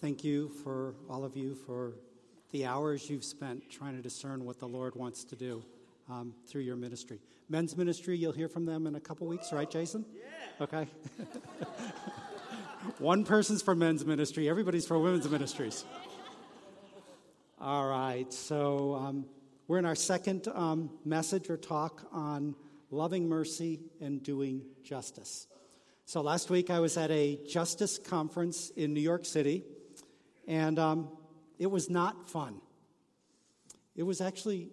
Thank you for all of you for the hours you've spent trying to discern what the Lord wants to do um, through your ministry. Men's ministry, you'll hear from them in a couple weeks, right, Jason? Yeah. Okay. One person's for men's ministry, everybody's for women's ministries. All right, so um, we're in our second um, message or talk on loving mercy and doing justice. So last week I was at a justice conference in New York City, and um, it was not fun. It was actually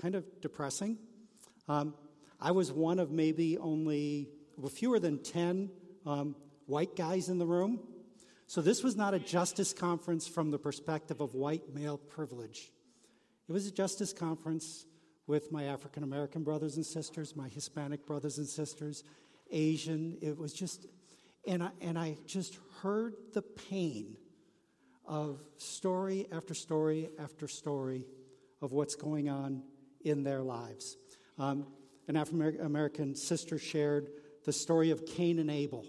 kind of depressing. Um, I was one of maybe only well, fewer than 10 um, white guys in the room. So this was not a justice conference from the perspective of white male privilege. It was a justice conference with my African American brothers and sisters, my Hispanic brothers and sisters, Asian. It was just, and I, and I just heard the pain of story after story after story of what's going on in their lives. Um, an African American sister shared the story of Cain and Abel.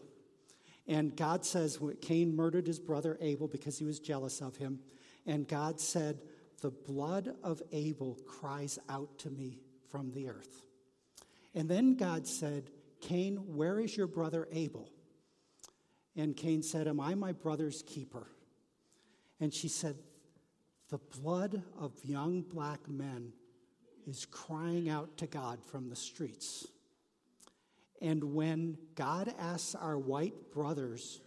And God says Cain murdered his brother Abel because he was jealous of him. And God said, The blood of Abel cries out to me from the earth. And then God said, Cain, where is your brother Abel? And Cain said, Am I my brother's keeper? And she said, The blood of young black men is crying out to God from the streets. And when God asks our white brothers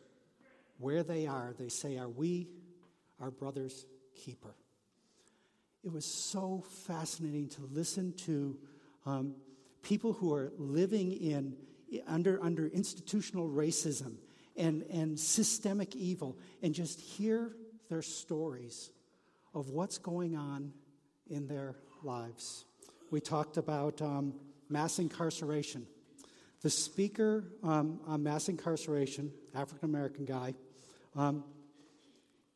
where they are, they say, Are we our brother's keeper? It was so fascinating to listen to um, people who are living in under, under institutional racism and, and systemic evil and just hear their stories of what's going on in their lives. We talked about um, mass incarceration. The speaker um, on mass incarceration, African American guy, um,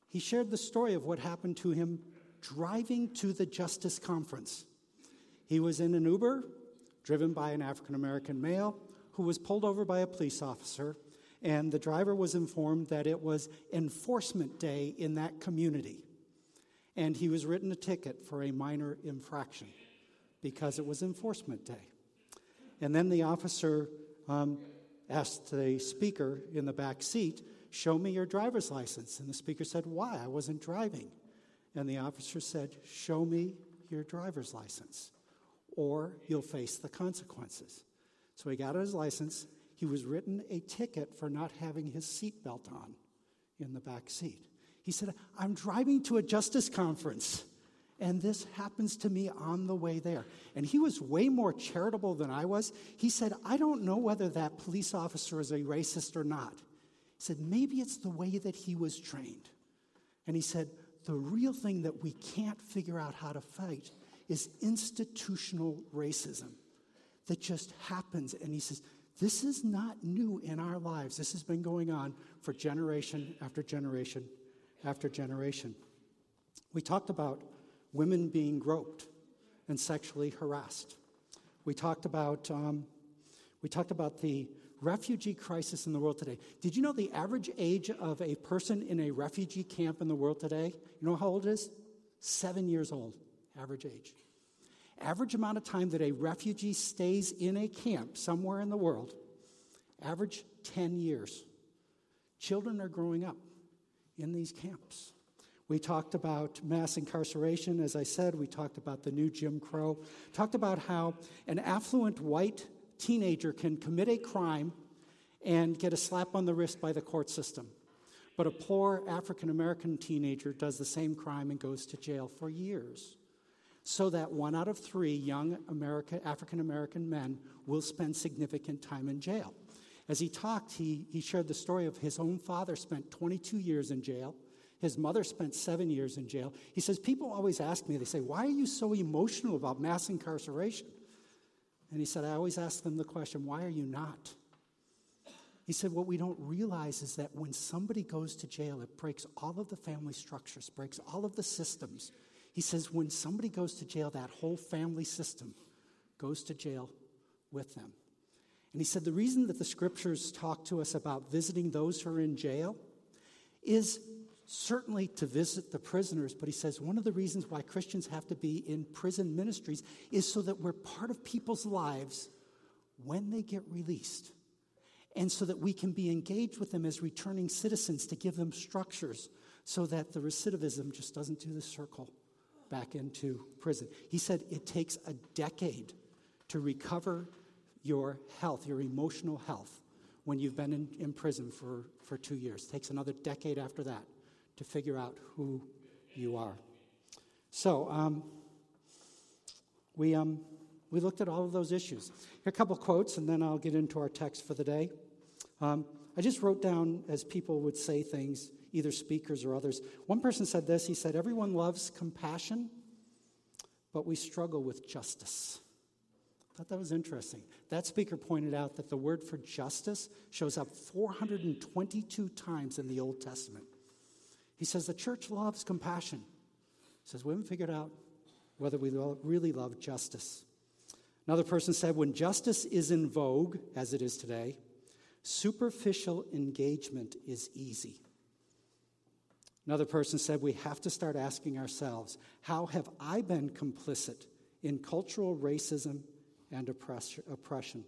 he shared the story of what happened to him driving to the Justice Conference. He was in an Uber driven by an African American male who was pulled over by a police officer, and the driver was informed that it was enforcement day in that community. And he was written a ticket for a minor infraction because it was enforcement day. And then the officer um, asked the speaker in the back seat, Show me your driver's license. And the speaker said, Why? I wasn't driving. And the officer said, Show me your driver's license, or you'll face the consequences. So he got his license. He was written a ticket for not having his seatbelt on in the back seat. He said, I'm driving to a justice conference, and this happens to me on the way there. And he was way more charitable than I was. He said, I don't know whether that police officer is a racist or not. He said, maybe it's the way that he was trained. And he said, the real thing that we can't figure out how to fight is institutional racism that just happens. And he says, This is not new in our lives. This has been going on for generation after generation after generation. We talked about women being groped and sexually harassed. We talked about, um, we talked about the refugee crisis in the world today. Did you know the average age of a person in a refugee camp in the world today? You know how old it is? Seven years old, average age. Average amount of time that a refugee stays in a camp somewhere in the world, average 10 years. Children are growing up in these camps. We talked about mass incarceration, as I said. We talked about the new Jim Crow. Talked about how an affluent white teenager can commit a crime and get a slap on the wrist by the court system. But a poor African American teenager does the same crime and goes to jail for years. So that one out of three young America, African American men will spend significant time in jail. As he talked, he, he shared the story of his own father spent 22 years in jail. His mother spent seven years in jail. He says, People always ask me, they say, Why are you so emotional about mass incarceration? And he said, I always ask them the question, why are you not? He said, What we don't realize is that when somebody goes to jail, it breaks all of the family structures, breaks all of the systems. He says, When somebody goes to jail, that whole family system goes to jail with them. And he said, The reason that the scriptures talk to us about visiting those who are in jail is certainly to visit the prisoners, but he says one of the reasons why Christians have to be in prison ministries is so that we're part of people's lives when they get released. And so that we can be engaged with them as returning citizens to give them structures so that the recidivism just doesn't do the circle back into prison. He said it takes a decade to recover your health, your emotional health, when you've been in, in prison for, for two years. It takes another decade after that to figure out who you are. So, um, we, um, we looked at all of those issues. Here a couple quotes, and then I'll get into our text for the day. Um, I just wrote down as people would say things, either speakers or others. One person said this he said, Everyone loves compassion, but we struggle with justice. I thought that was interesting. That speaker pointed out that the word for justice shows up 422 times in the Old Testament. He says the church loves compassion. He says we haven't figured out whether we really love justice. Another person said when justice is in vogue, as it is today, superficial engagement is easy. Another person said we have to start asking ourselves how have I been complicit in cultural racism and oppression?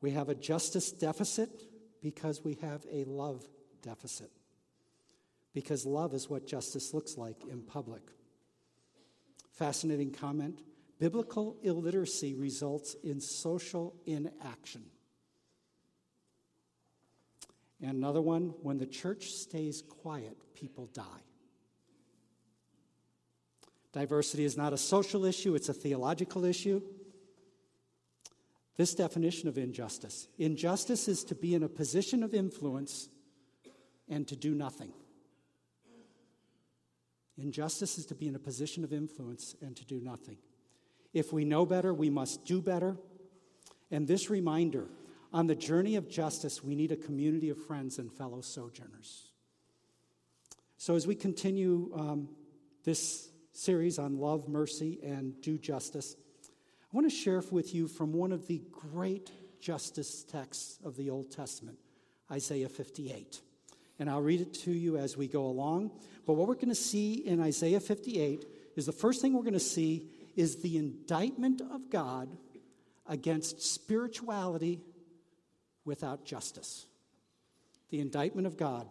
We have a justice deficit because we have a love deficit. Because love is what justice looks like in public. Fascinating comment. Biblical illiteracy results in social inaction. And another one when the church stays quiet, people die. Diversity is not a social issue, it's a theological issue. This definition of injustice injustice is to be in a position of influence and to do nothing. Injustice is to be in a position of influence and to do nothing. If we know better, we must do better. And this reminder on the journey of justice, we need a community of friends and fellow sojourners. So, as we continue um, this series on love, mercy, and do justice, I want to share with you from one of the great justice texts of the Old Testament, Isaiah 58 and I'll read it to you as we go along. But what we're going to see in Isaiah 58 is the first thing we're going to see is the indictment of God against spirituality without justice. The indictment of God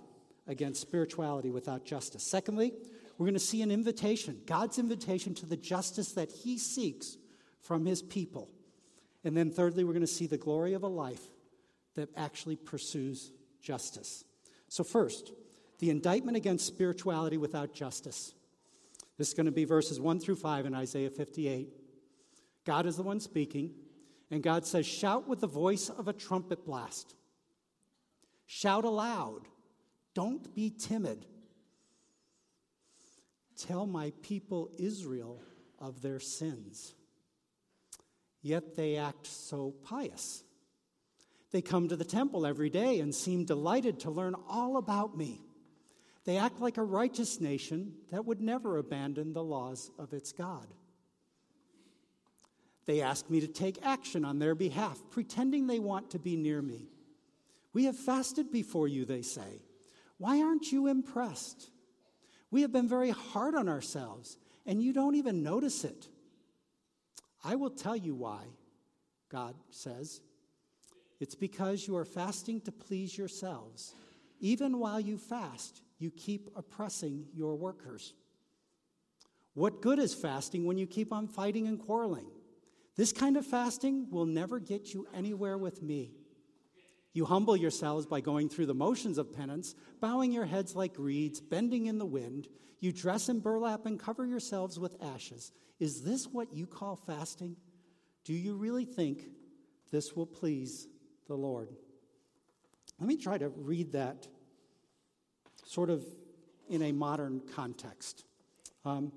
against spirituality without justice. Secondly, we're going to see an invitation, God's invitation to the justice that he seeks from his people. And then thirdly, we're going to see the glory of a life that actually pursues justice. So, first, the indictment against spirituality without justice. This is going to be verses 1 through 5 in Isaiah 58. God is the one speaking, and God says, Shout with the voice of a trumpet blast. Shout aloud. Don't be timid. Tell my people Israel of their sins. Yet they act so pious. They come to the temple every day and seem delighted to learn all about me. They act like a righteous nation that would never abandon the laws of its God. They ask me to take action on their behalf, pretending they want to be near me. We have fasted before you, they say. Why aren't you impressed? We have been very hard on ourselves, and you don't even notice it. I will tell you why, God says. It's because you are fasting to please yourselves. Even while you fast, you keep oppressing your workers. What good is fasting when you keep on fighting and quarreling? This kind of fasting will never get you anywhere with me. You humble yourselves by going through the motions of penance, bowing your heads like reeds, bending in the wind. You dress in burlap and cover yourselves with ashes. Is this what you call fasting? Do you really think this will please the Lord. Let me try to read that sort of in a modern context. Um,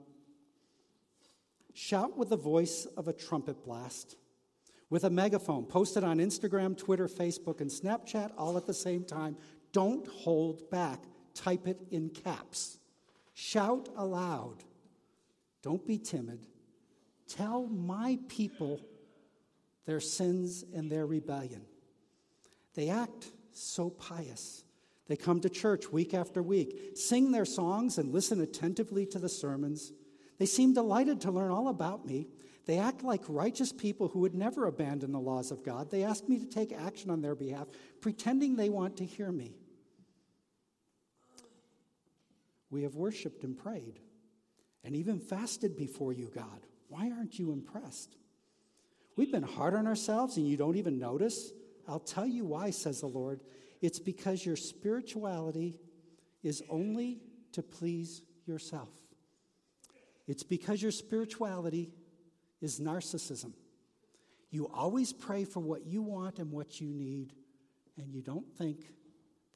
shout with the voice of a trumpet blast, with a megaphone, posted on Instagram, Twitter, Facebook, and Snapchat all at the same time. Don't hold back. Type it in caps. Shout aloud. Don't be timid. Tell my people their sins and their rebellion. They act so pious. They come to church week after week, sing their songs, and listen attentively to the sermons. They seem delighted to learn all about me. They act like righteous people who would never abandon the laws of God. They ask me to take action on their behalf, pretending they want to hear me. We have worshiped and prayed and even fasted before you, God. Why aren't you impressed? We've been hard on ourselves and you don't even notice. I'll tell you why, says the Lord. It's because your spirituality is only to please yourself. It's because your spirituality is narcissism. You always pray for what you want and what you need, and you don't think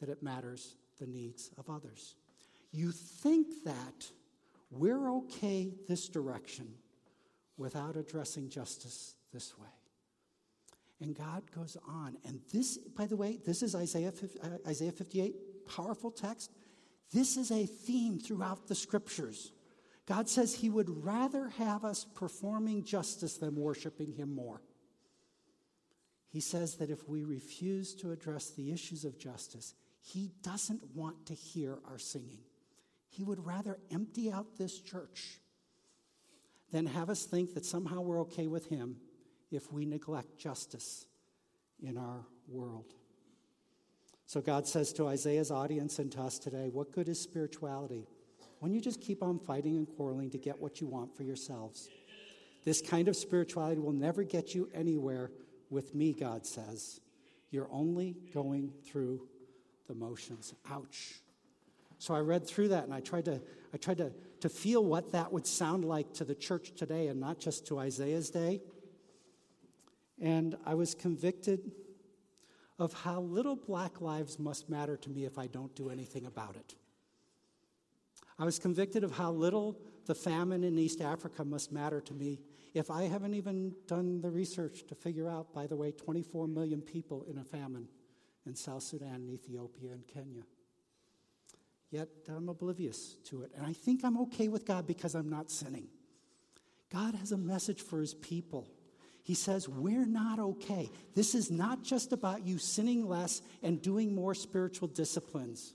that it matters the needs of others. You think that we're okay this direction without addressing justice this way. And God goes on. And this, by the way, this is Isaiah, uh, Isaiah 58, powerful text. This is a theme throughout the scriptures. God says he would rather have us performing justice than worshiping him more. He says that if we refuse to address the issues of justice, he doesn't want to hear our singing. He would rather empty out this church than have us think that somehow we're okay with him if we neglect justice in our world. So God says to Isaiah's audience and to us today, What good is spirituality when you just keep on fighting and quarreling to get what you want for yourselves? This kind of spirituality will never get you anywhere with me, God says. You're only going through the motions. Ouch. So I read through that and I tried to, I tried to, to feel what that would sound like to the church today and not just to Isaiah's day. And I was convicted of how little black lives must matter to me if I don't do anything about it. I was convicted of how little the famine in East Africa must matter to me if I haven't even done the research to figure out, by the way, 24 million people in a famine in South Sudan and Ethiopia and Kenya yet I'm oblivious to it. And I think I'm okay with God because I'm not sinning. God has a message for his people. He says, We're not okay. This is not just about you sinning less and doing more spiritual disciplines.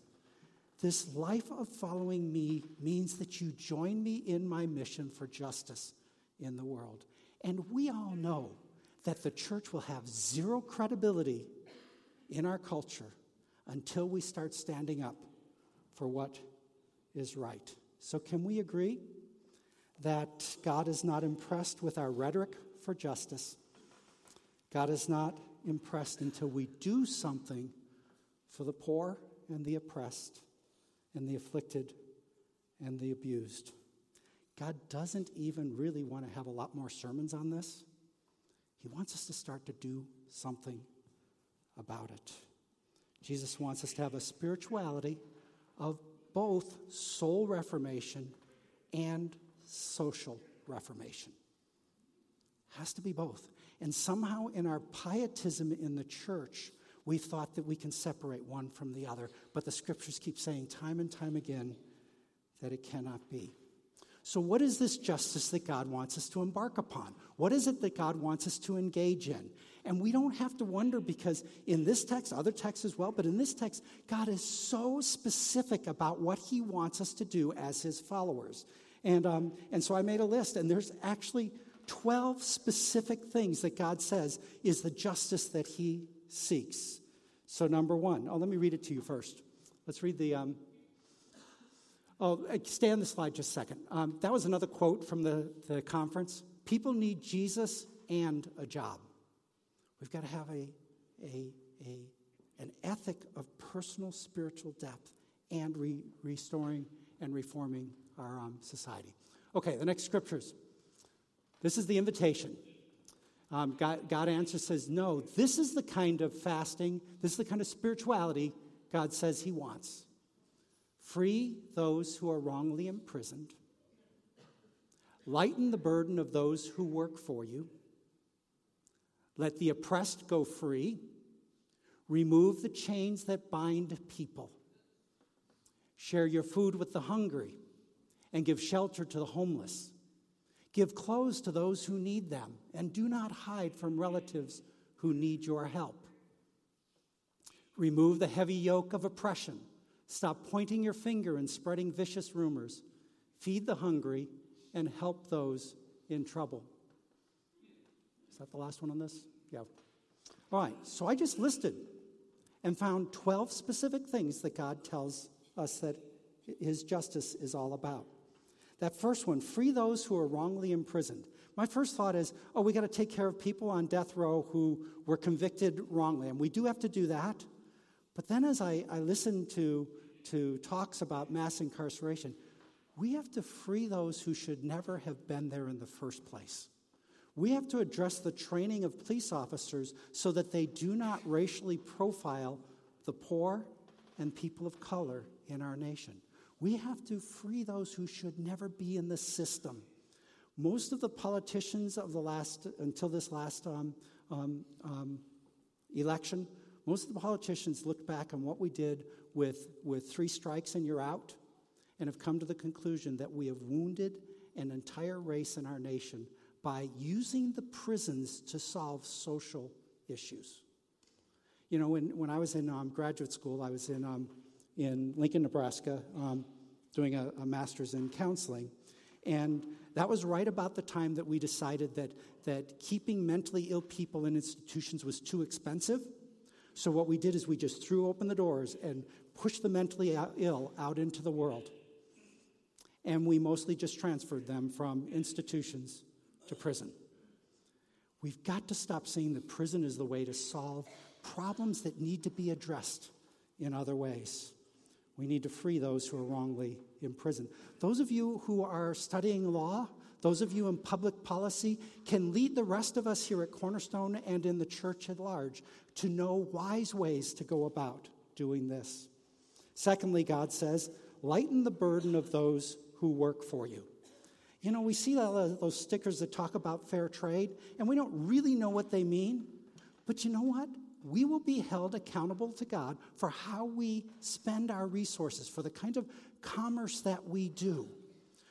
This life of following me means that you join me in my mission for justice in the world. And we all know that the church will have zero credibility in our culture until we start standing up for what is right. So, can we agree that God is not impressed with our rhetoric for justice? God is not impressed until we do something for the poor and the oppressed and the afflicted and the abused. God doesn't even really want to have a lot more sermons on this. He wants us to start to do something about it. Jesus wants us to have a spirituality of both soul reformation and social reformation. Has to be both. And somehow in our pietism in the church, we've thought that we can separate one from the other. But the scriptures keep saying time and time again that it cannot be. So, what is this justice that God wants us to embark upon? What is it that God wants us to engage in? And we don't have to wonder because in this text, other texts as well, but in this text, God is so specific about what He wants us to do as His followers. And, um, and so I made a list, and there's actually 12 specific things that God says is the justice that He seeks. So, number one, oh, let me read it to you first. Let's read the. Um, Oh, stay on the slide just a second. Um, that was another quote from the, the conference. People need Jesus and a job. We've got to have a, a, a, an ethic of personal spiritual depth and re- restoring and reforming our um, society. Okay, the next scriptures. This is the invitation. Um, God, God answers, says, No, this is the kind of fasting, this is the kind of spirituality God says He wants. Free those who are wrongly imprisoned. Lighten the burden of those who work for you. Let the oppressed go free. Remove the chains that bind people. Share your food with the hungry and give shelter to the homeless. Give clothes to those who need them and do not hide from relatives who need your help. Remove the heavy yoke of oppression. Stop pointing your finger and spreading vicious rumors. Feed the hungry and help those in trouble. Is that the last one on this? Yeah. All right, so I just listed and found 12 specific things that God tells us that His justice is all about. That first one, free those who are wrongly imprisoned. My first thought is, oh, we got to take care of people on death row who were convicted wrongly. And we do have to do that. But then as I, I listen to, to talks about mass incarceration, we have to free those who should never have been there in the first place. We have to address the training of police officers so that they do not racially profile the poor and people of color in our nation. We have to free those who should never be in the system. Most of the politicians of the last, until this last um, um, um, election, most of the politicians looked back on what we did with, with three strikes and you're out and have come to the conclusion that we have wounded an entire race in our nation by using the prisons to solve social issues. You know, when, when I was in um, graduate school, I was in, um, in Lincoln, Nebraska, um, doing a, a master's in counseling. And that was right about the time that we decided that, that keeping mentally ill people in institutions was too expensive. So, what we did is we just threw open the doors and pushed the mentally ill out into the world. And we mostly just transferred them from institutions to prison. We've got to stop saying that prison is the way to solve problems that need to be addressed in other ways. We need to free those who are wrongly imprisoned. Those of you who are studying law, those of you in public policy, can lead the rest of us here at Cornerstone and in the church at large to know wise ways to go about doing this. Secondly, God says, lighten the burden of those who work for you. You know, we see those stickers that talk about fair trade, and we don't really know what they mean. But you know what? We will be held accountable to God for how we spend our resources, for the kind of commerce that we do.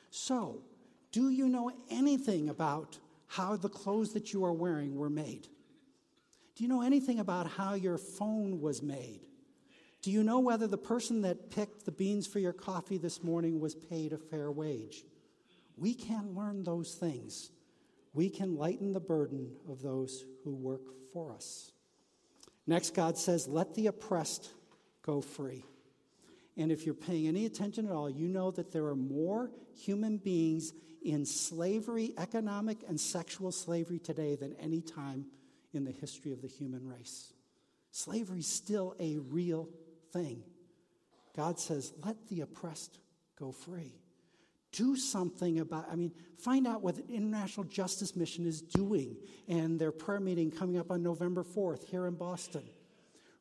So, do you know anything about how the clothes that you are wearing were made? Do you know anything about how your phone was made? Do you know whether the person that picked the beans for your coffee this morning was paid a fair wage? we can learn those things. We can lighten the burden of those who work for us. Next, God says, let the oppressed go free. And if you're paying any attention at all, you know that there are more human beings in slavery, economic and sexual slavery today than any time in the history of the human race. Slavery is still a real thing. God says, let the oppressed go free do something about i mean find out what the international justice mission is doing and their prayer meeting coming up on november 4th here in boston.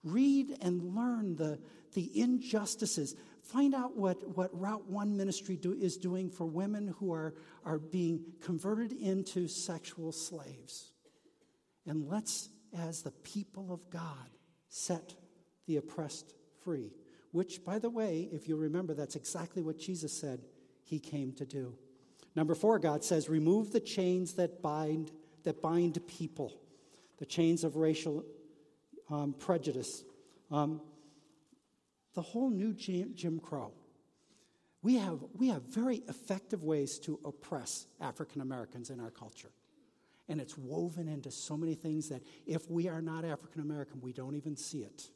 Read and learn the, the injustices. Find out what, what route 1 ministry do, is doing for women who are, are being converted into sexual slaves. And let's as the people of god set the oppressed free which by the way if you remember that's exactly what jesus said he came to do. Number four, God says, remove the chains that bind, that bind people, the chains of racial um, prejudice. Um, the whole new Jim, Jim Crow. We have, we have very effective ways to oppress African Americans in our culture. And it's woven into so many things that if we are not African American, we don't even see it.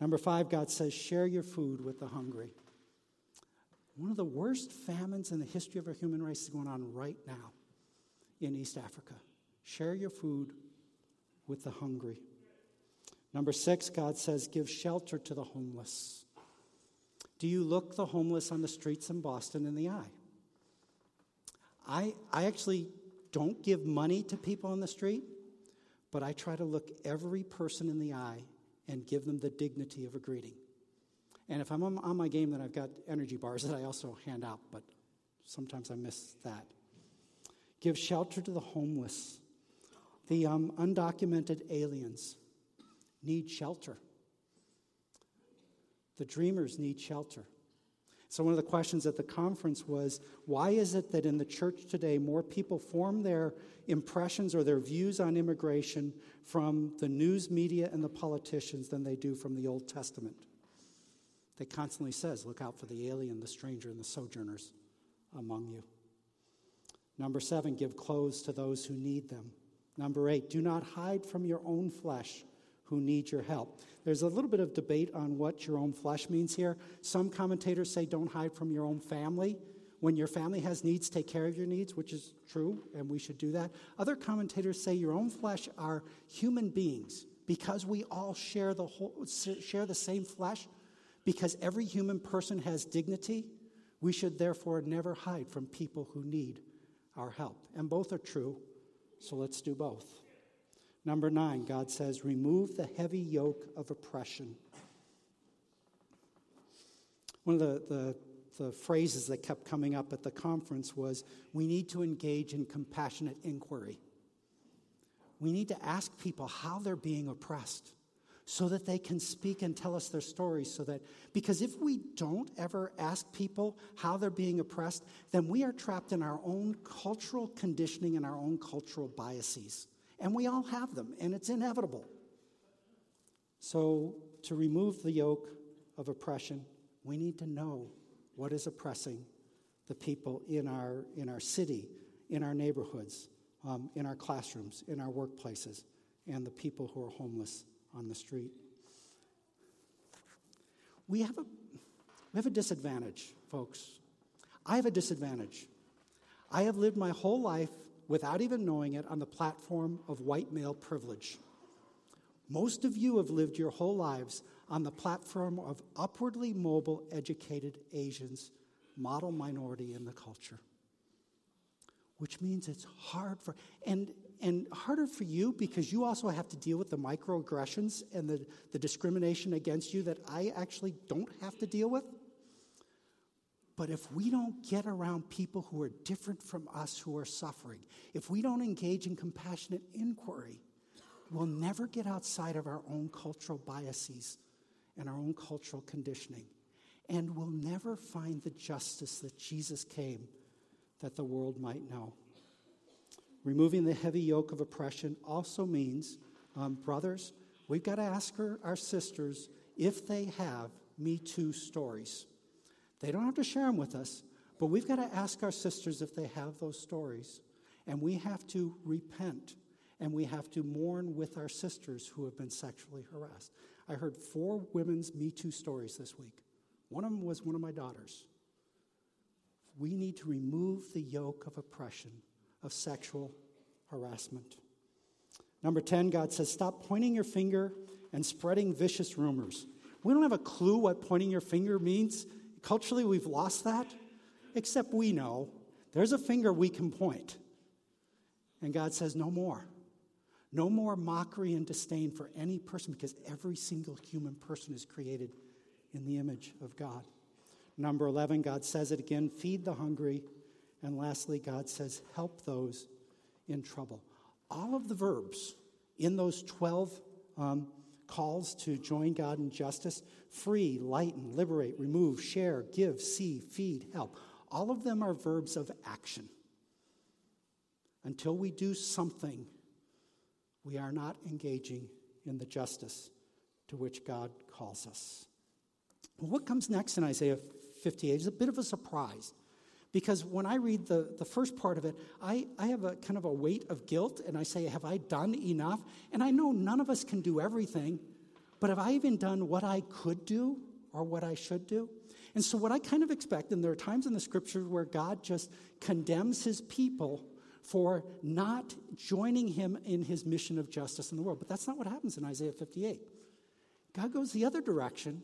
Number five, God says, share your food with the hungry. One of the worst famines in the history of our human race is going on right now in East Africa. Share your food with the hungry. Number six, God says, give shelter to the homeless. Do you look the homeless on the streets in Boston in the eye? I, I actually don't give money to people on the street, but I try to look every person in the eye and give them the dignity of a greeting. And if I'm on my game, then I've got energy bars that I also hand out, but sometimes I miss that. Give shelter to the homeless. The um, undocumented aliens need shelter. The dreamers need shelter. So, one of the questions at the conference was why is it that in the church today more people form their impressions or their views on immigration from the news media and the politicians than they do from the Old Testament? That constantly says, look out for the alien, the stranger, and the sojourners among you. Number seven, give clothes to those who need them. Number eight, do not hide from your own flesh who need your help. There's a little bit of debate on what your own flesh means here. Some commentators say don't hide from your own family. When your family has needs, take care of your needs, which is true, and we should do that. Other commentators say your own flesh are human beings because we all share the, whole, share the same flesh, because every human person has dignity. We should therefore never hide from people who need our help. And both are true, so let's do both. Number nine, God says, remove the heavy yoke of oppression. One of the, the, the, phrases that kept coming up at the conference was we need to engage in compassionate inquiry. We need to ask people how they're being oppressed so that they can speak and tell us their stories so that because if we don't ever ask people how they're being oppressed then we are trapped in our own cultural conditioning and our own cultural biases and we all have them, and it's inevitable. So, to remove the yoke of oppression, we need to know what is oppressing the people in our, in our city, in our neighborhoods, um, in our classrooms, in our workplaces, and the people who are homeless on the street. We have a, we have a disadvantage, folks. I have a disadvantage. I have lived my whole life without even knowing it, on the platform of white male privilege. Most of you have lived your whole lives on the platform of upwardly mobile, educated Asians, model minority in the culture. Which means it's hard for, and, and harder for you because you also have to deal with the microaggressions and the, the discrimination against you that I actually don't have to deal with. But if we don't get around people who are different from us who are suffering, if we don't engage in compassionate inquiry, we'll never get outside of our own cultural biases and our own cultural conditioning. And we'll never find the justice that Jesus came that the world might know. Removing the heavy yoke of oppression also means, um, brothers, we've got to ask our, our sisters if they have Me Too stories. They don't have to share them with us, but we've got to ask our sisters if they have those stories. And we have to repent and we have to mourn with our sisters who have been sexually harassed. I heard four women's Me Too stories this week. One of them was one of my daughters. We need to remove the yoke of oppression of sexual harassment. Number 10, God says, stop pointing your finger and spreading vicious rumors. We don't have a clue what pointing your finger means. Culturally, we've lost that, except we know there's a finger we can point. And God says, no more. No more mockery and disdain for any person because every single human person is created in the image of God. Number 11, God says it again feed the hungry. And lastly, God says, help those in trouble. All of the verbs in those 12 um, calls to join God in justice free, lighten, liberate, remove, share, give, see, feed, help. All of them are verbs of action. Until we do something, we are not engaging in the justice to which God calls us. Well, what comes next in Isaiah 58 is a bit of a surprise. Because when I read the, the first part of it, I, I have a kind of a weight of guilt, and I say, Have I done enough? And I know none of us can do everything, but have I even done what I could do or what I should do? And so, what I kind of expect, and there are times in the scriptures where God just condemns his people for not joining him in his mission of justice in the world. But that's not what happens in Isaiah 58. God goes the other direction,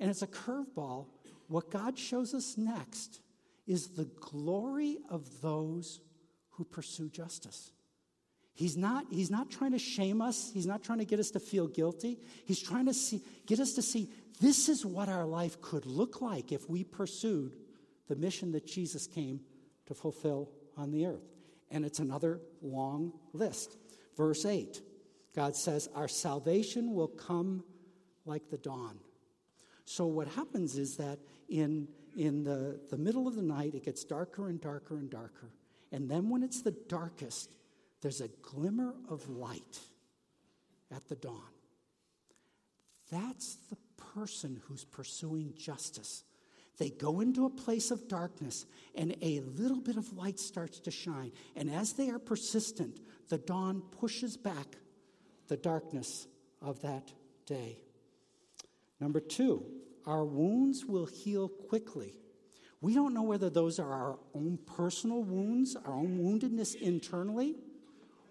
and it's a curveball. What God shows us next is the glory of those who pursue justice. He's not, he's not trying to shame us. He's not trying to get us to feel guilty. He's trying to see, get us to see this is what our life could look like if we pursued the mission that Jesus came to fulfill on the earth. And it's another long list. Verse 8 God says, Our salvation will come like the dawn. So what happens is that in, in the, the middle of the night, it gets darker and darker and darker. And then when it's the darkest, there's a glimmer of light at the dawn. That's the person who's pursuing justice. They go into a place of darkness, and a little bit of light starts to shine. And as they are persistent, the dawn pushes back the darkness of that day. Number two, our wounds will heal quickly. We don't know whether those are our own personal wounds, our own woundedness internally,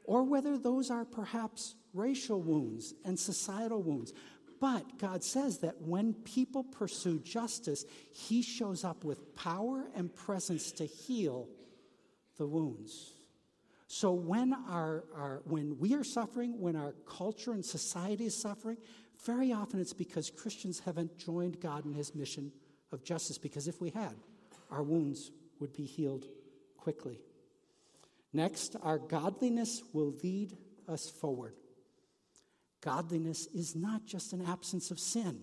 or whether those are perhaps racial wounds and societal wounds. But God says that when people pursue justice, He shows up with power and presence to heal the wounds. So when, our, our, when we are suffering, when our culture and society is suffering, very often it's because Christians haven't joined God in His mission of justice, because if we had, our wounds would be healed quickly. Next, our godliness will lead us forward. Godliness is not just an absence of sin.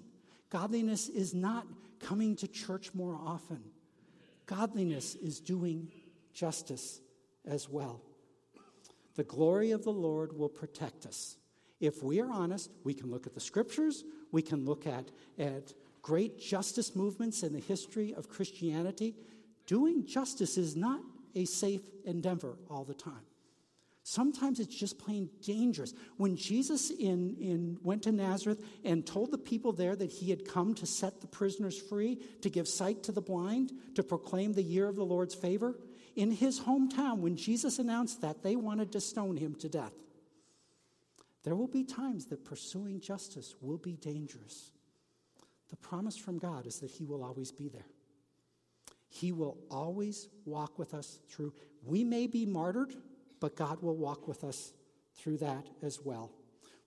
Godliness is not coming to church more often. Godliness is doing justice as well. The glory of the Lord will protect us. If we are honest, we can look at the scriptures, we can look at, at great justice movements in the history of Christianity. Doing justice is not a safe endeavor all the time. Sometimes it's just plain dangerous. When Jesus in, in, went to Nazareth and told the people there that he had come to set the prisoners free, to give sight to the blind, to proclaim the year of the Lord's favor, in his hometown, when Jesus announced that, they wanted to stone him to death. There will be times that pursuing justice will be dangerous. The promise from God is that he will always be there. He will always walk with us through. We may be martyred but God will walk with us through that as well.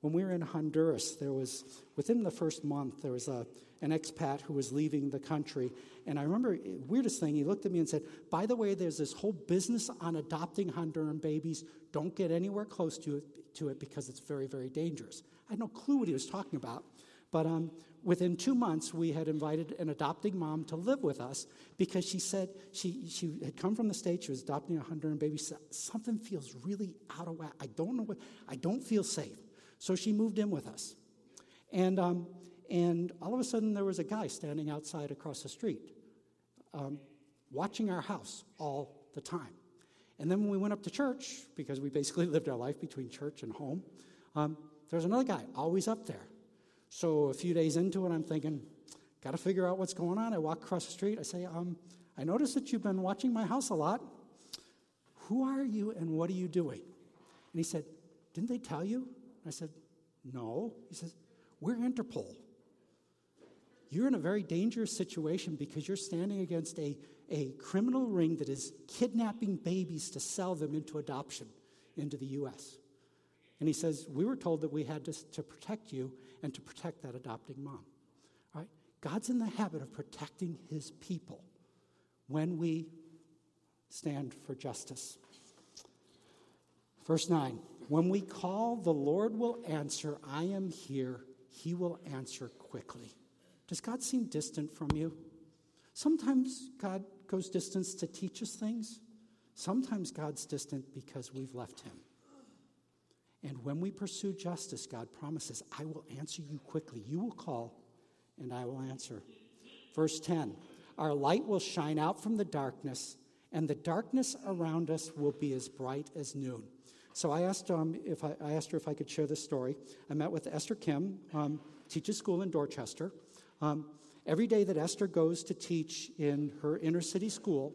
When we were in Honduras, there was, within the first month, there was a, an expat who was leaving the country. And I remember, weirdest thing, he looked at me and said, By the way, there's this whole business on adopting Honduran babies. Don't get anywhere close to it, to it because it's very, very dangerous. I had no clue what he was talking about. But um, within two months, we had invited an adopting mom to live with us because she said she, she had come from the States. She was adopting a Honduran baby. Something feels really out of whack. I don't know what, I don't feel safe. So she moved in with us. And, um, and all of a sudden, there was a guy standing outside across the street um, watching our house all the time. And then when we went up to church, because we basically lived our life between church and home, um, another guy always up there so a few days into it, I'm thinking, got to figure out what's going on. I walk across the street. I say, um, I noticed that you've been watching my house a lot. Who are you and what are you doing? And he said, Didn't they tell you? I said, No. He says, We're Interpol. You're in a very dangerous situation because you're standing against a, a criminal ring that is kidnapping babies to sell them into adoption into the U.S. And he says, We were told that we had to, to protect you and to protect that adopting mom. All right? God's in the habit of protecting his people when we stand for justice. Verse 9 When we call, the Lord will answer, I am here. He will answer quickly. Does God seem distant from you? Sometimes God goes distance to teach us things. Sometimes God's distant because we've left him. And when we pursue justice, God promises, I will answer you quickly. You will call, and I will answer. Verse 10 Our light will shine out from the darkness, and the darkness around us will be as bright as noon. So I asked, um, if I, I asked her if I could share this story. I met with Esther Kim, um, teaches school in Dorchester. Um, every day that Esther goes to teach in her inner city school,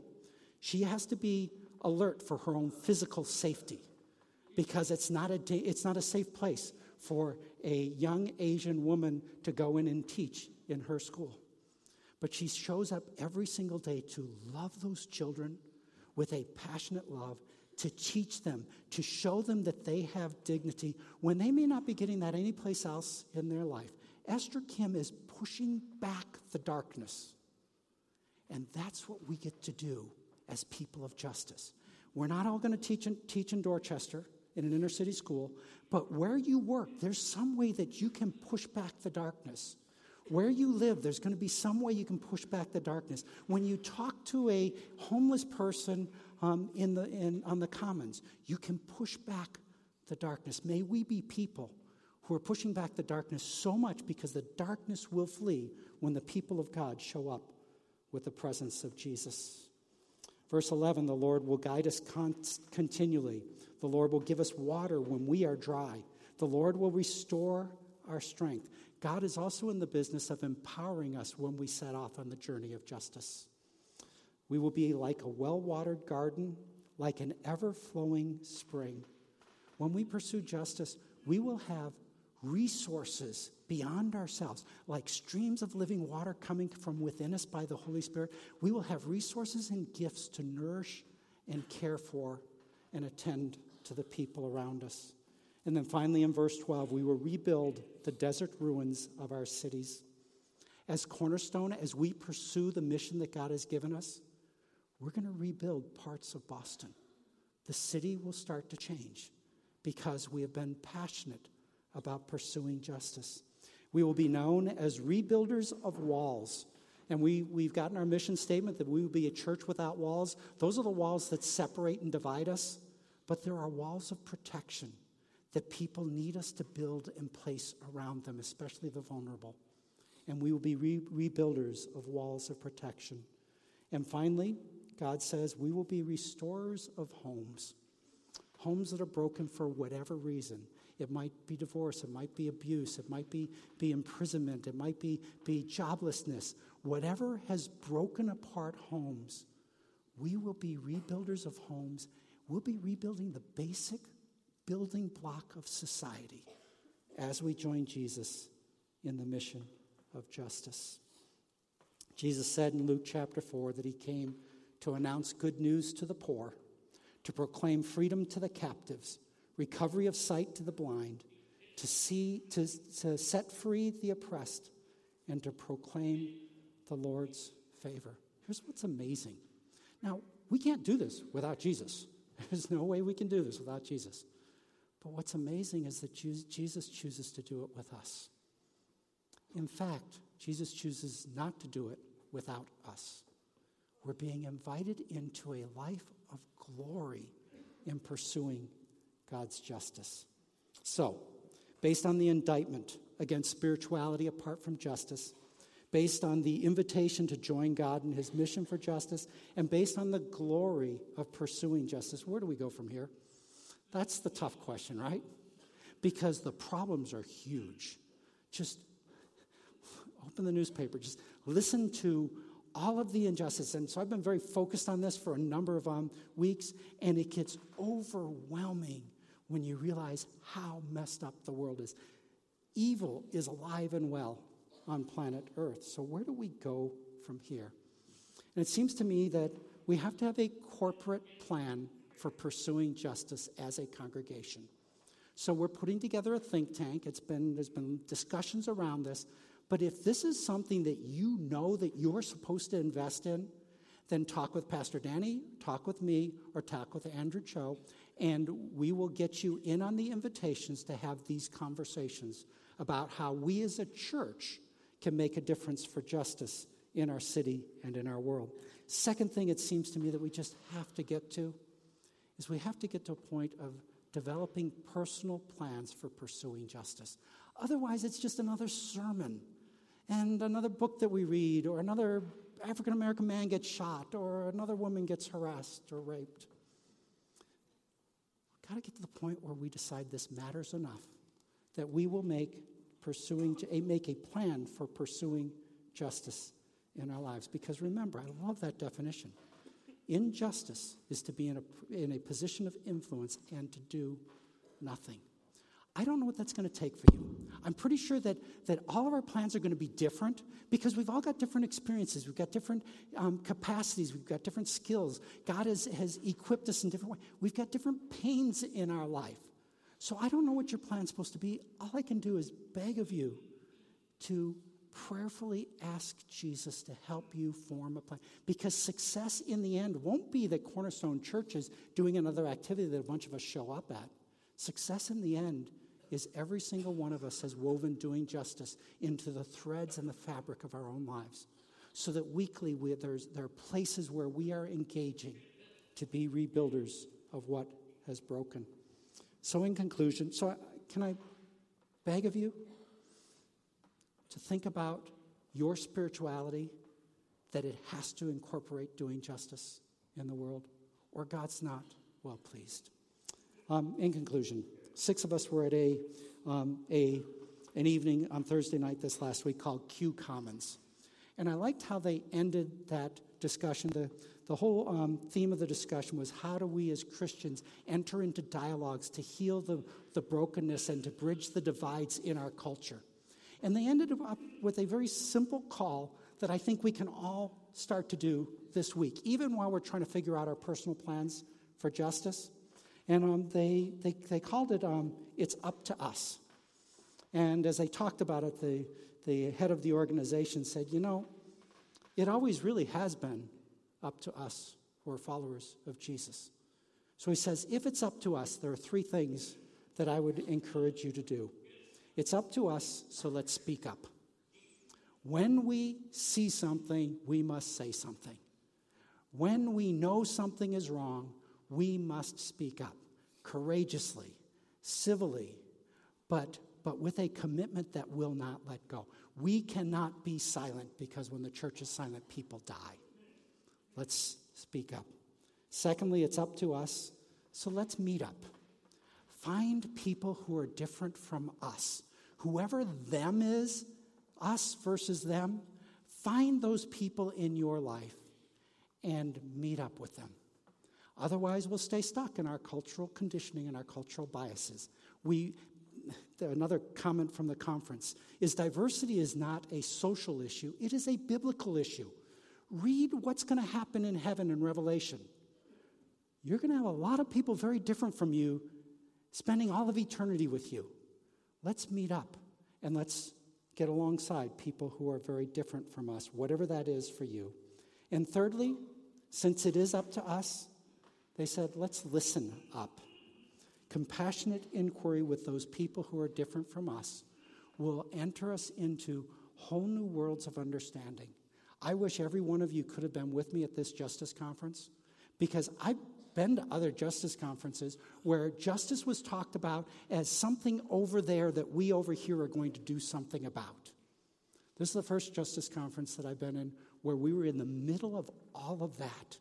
she has to be alert for her own physical safety because it's not a, it's not a safe place for a young Asian woman to go in and teach in her school. But she shows up every single day to love those children with a passionate love, to teach them, to show them that they have dignity when they may not be getting that anyplace else in their life. Esther Kim is pushing back the darkness. And that's what we get to do as people of justice. We're not all going to teach in, teach in Dorchester in an inner city school, but where you work, there's some way that you can push back the darkness. Where you live, there's going to be some way you can push back the darkness. When you talk to a homeless person um, in the, in, on the commons, you can push back the darkness. May we be people who are pushing back the darkness so much because the darkness will flee when the people of God show up with the presence of Jesus. Verse 11 the Lord will guide us con- continually, the Lord will give us water when we are dry, the Lord will restore our strength. God is also in the business of empowering us when we set off on the journey of justice. We will be like a well watered garden, like an ever flowing spring. When we pursue justice, we will have resources beyond ourselves, like streams of living water coming from within us by the Holy Spirit. We will have resources and gifts to nourish and care for and attend to the people around us. And then finally, in verse 12, we will rebuild the desert ruins of our cities. As Cornerstone, as we pursue the mission that God has given us, we're going to rebuild parts of Boston. The city will start to change because we have been passionate about pursuing justice. We will be known as rebuilders of walls. And we, we've gotten our mission statement that we will be a church without walls. Those are the walls that separate and divide us, but there are walls of protection that people need us to build and place around them, especially the vulnerable. And we will be re- rebuilders of walls of protection. And finally, God says we will be restorers of homes. Homes that are broken for whatever reason. It might be divorce, it might be abuse, it might be, be imprisonment, it might be, be joblessness. Whatever has broken apart homes, we will be rebuilders of homes. We'll be rebuilding the basic building block of society as we join Jesus in the mission of justice. Jesus said in Luke chapter 4 that he came to announce good news to the poor, to proclaim freedom to the captives, recovery of sight to the blind, to see to, to set free the oppressed, and to proclaim the Lord's favor. Here's what's amazing. Now, we can't do this without Jesus. There's no way we can do this without Jesus. But what's amazing is that Jesus chooses to do it with us. In fact, Jesus chooses not to do it without us. We're being invited into a life of glory in pursuing God's justice. So, based on the indictment against spirituality apart from justice, based on the invitation to join God in his mission for justice, and based on the glory of pursuing justice, where do we go from here? That's the tough question, right? Because the problems are huge. Just open the newspaper, just listen to all of the injustice. And so I've been very focused on this for a number of um, weeks, and it gets overwhelming when you realize how messed up the world is. Evil is alive and well on planet Earth. So, where do we go from here? And it seems to me that we have to have a corporate plan for pursuing justice as a congregation. So we're putting together a think tank. It's been, there's been discussions around this. But if this is something that you know that you're supposed to invest in, then talk with Pastor Danny, talk with me, or talk with Andrew Cho, and we will get you in on the invitations to have these conversations about how we as a church can make a difference for justice in our city and in our world. Second thing it seems to me that we just have to get to is we have to get to a point of developing personal plans for pursuing justice. Otherwise, it's just another sermon and another book that we read, or another African American man gets shot, or another woman gets harassed or raped. Got to get to the point where we decide this matters enough that we will make pursuing make a plan for pursuing justice in our lives. Because remember, I love that definition. Injustice is to be in a, in a position of influence and to do nothing. I don't know what that's going to take for you. I'm pretty sure that, that all of our plans are going to be different because we've all got different experiences. We've got different um, capacities. We've got different skills. God has, has equipped us in different ways. We've got different pains in our life. So I don't know what your plan's supposed to be. All I can do is beg of you to prayerfully ask Jesus to help you form a plan. Because success in the end won't be that Cornerstone Church is doing another activity that a bunch of us show up at. Success in the end is every single one of us has woven doing justice into the threads and the fabric of our own lives. So that weekly we, there's, there are places where we are engaging to be rebuilders of what has broken. So, in conclusion, so can I beg of you to think about your spirituality that it has to incorporate doing justice in the world, or God's not well pleased. Um, in conclusion, six of us were at a, um, a, an evening on Thursday night this last week called Q Commons. And I liked how they ended that discussion. The, the whole um, theme of the discussion was how do we as Christians enter into dialogues to heal the, the brokenness and to bridge the divides in our culture. And they ended up with a very simple call that I think we can all start to do this week, even while we're trying to figure out our personal plans for justice. And um, they, they, they called it um, It's Up to Us. And as they talked about it, the, the head of the organization said, You know, it always really has been up to us who are followers of Jesus. So he says, If it's up to us, there are three things that I would encourage you to do. It's up to us, so let's speak up. When we see something, we must say something. When we know something is wrong, we must speak up courageously, civilly, but, but with a commitment that will not let go. We cannot be silent because when the church is silent, people die. Let's speak up. Secondly, it's up to us, so let's meet up. Find people who are different from us. Whoever them is, us versus them, find those people in your life and meet up with them. Otherwise, we'll stay stuck in our cultural conditioning and our cultural biases. We, another comment from the conference is diversity is not a social issue, it is a biblical issue. Read what's going to happen in heaven in Revelation. You're going to have a lot of people very different from you spending all of eternity with you. Let's meet up and let's get alongside people who are very different from us, whatever that is for you. And thirdly, since it is up to us, they said, let's listen up. Compassionate inquiry with those people who are different from us will enter us into whole new worlds of understanding. I wish every one of you could have been with me at this justice conference because I've been to other justice conferences where justice was talked about as something over there that we over here are going to do something about. This is the first justice conference that I've been in where we were in the middle of all of that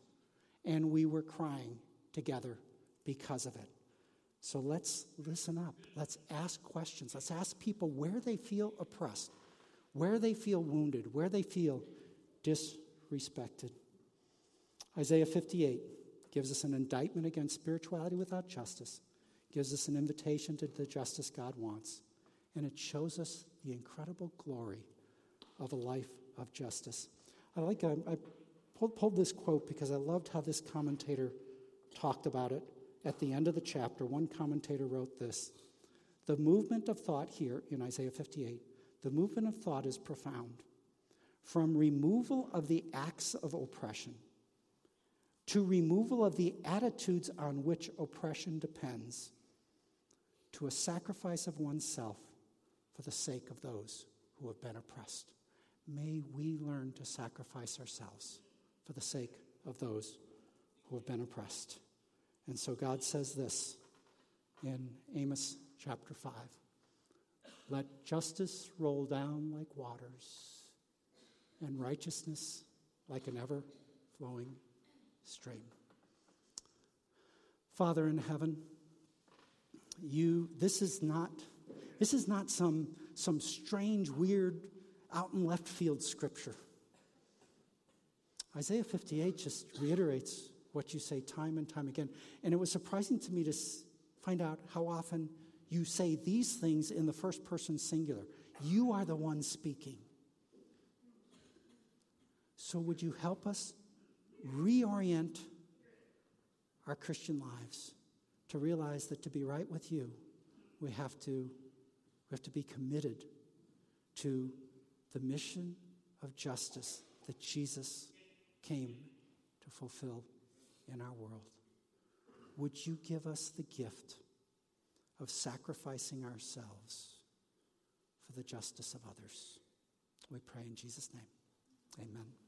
and we were crying together because of it. So let's listen up. Let's ask questions. Let's ask people where they feel oppressed, where they feel wounded, where they feel disrespected. Isaiah 58 gives us an indictment against spirituality without justice, gives us an invitation to the justice God wants, and it shows us the incredible glory of a life of justice. I like I, I pulled, pulled this quote because I loved how this commentator talked about it at the end of the chapter. One commentator wrote this The movement of thought here in Isaiah 58, the movement of thought is profound. From removal of the acts of oppression to removal of the attitudes on which oppression depends, to a sacrifice of oneself for the sake of those who have been oppressed. May we learn to sacrifice ourselves for the sake of those who have been oppressed. And so God says this in Amos chapter 5 Let justice roll down like waters, and righteousness like an ever flowing stream. Father in heaven, you this is not this is not some some strange weird out in left field scripture. Isaiah 58 just reiterates what you say time and time again. And it was surprising to me to find out how often you say these things in the first person singular. You are the one speaking. So, would you help us reorient our Christian lives to realize that to be right with you, we have to, we have to be committed to the mission of justice that Jesus came to fulfill in our world. Would you give us the gift of sacrificing ourselves for the justice of others. We pray in Jesus' name. Amen.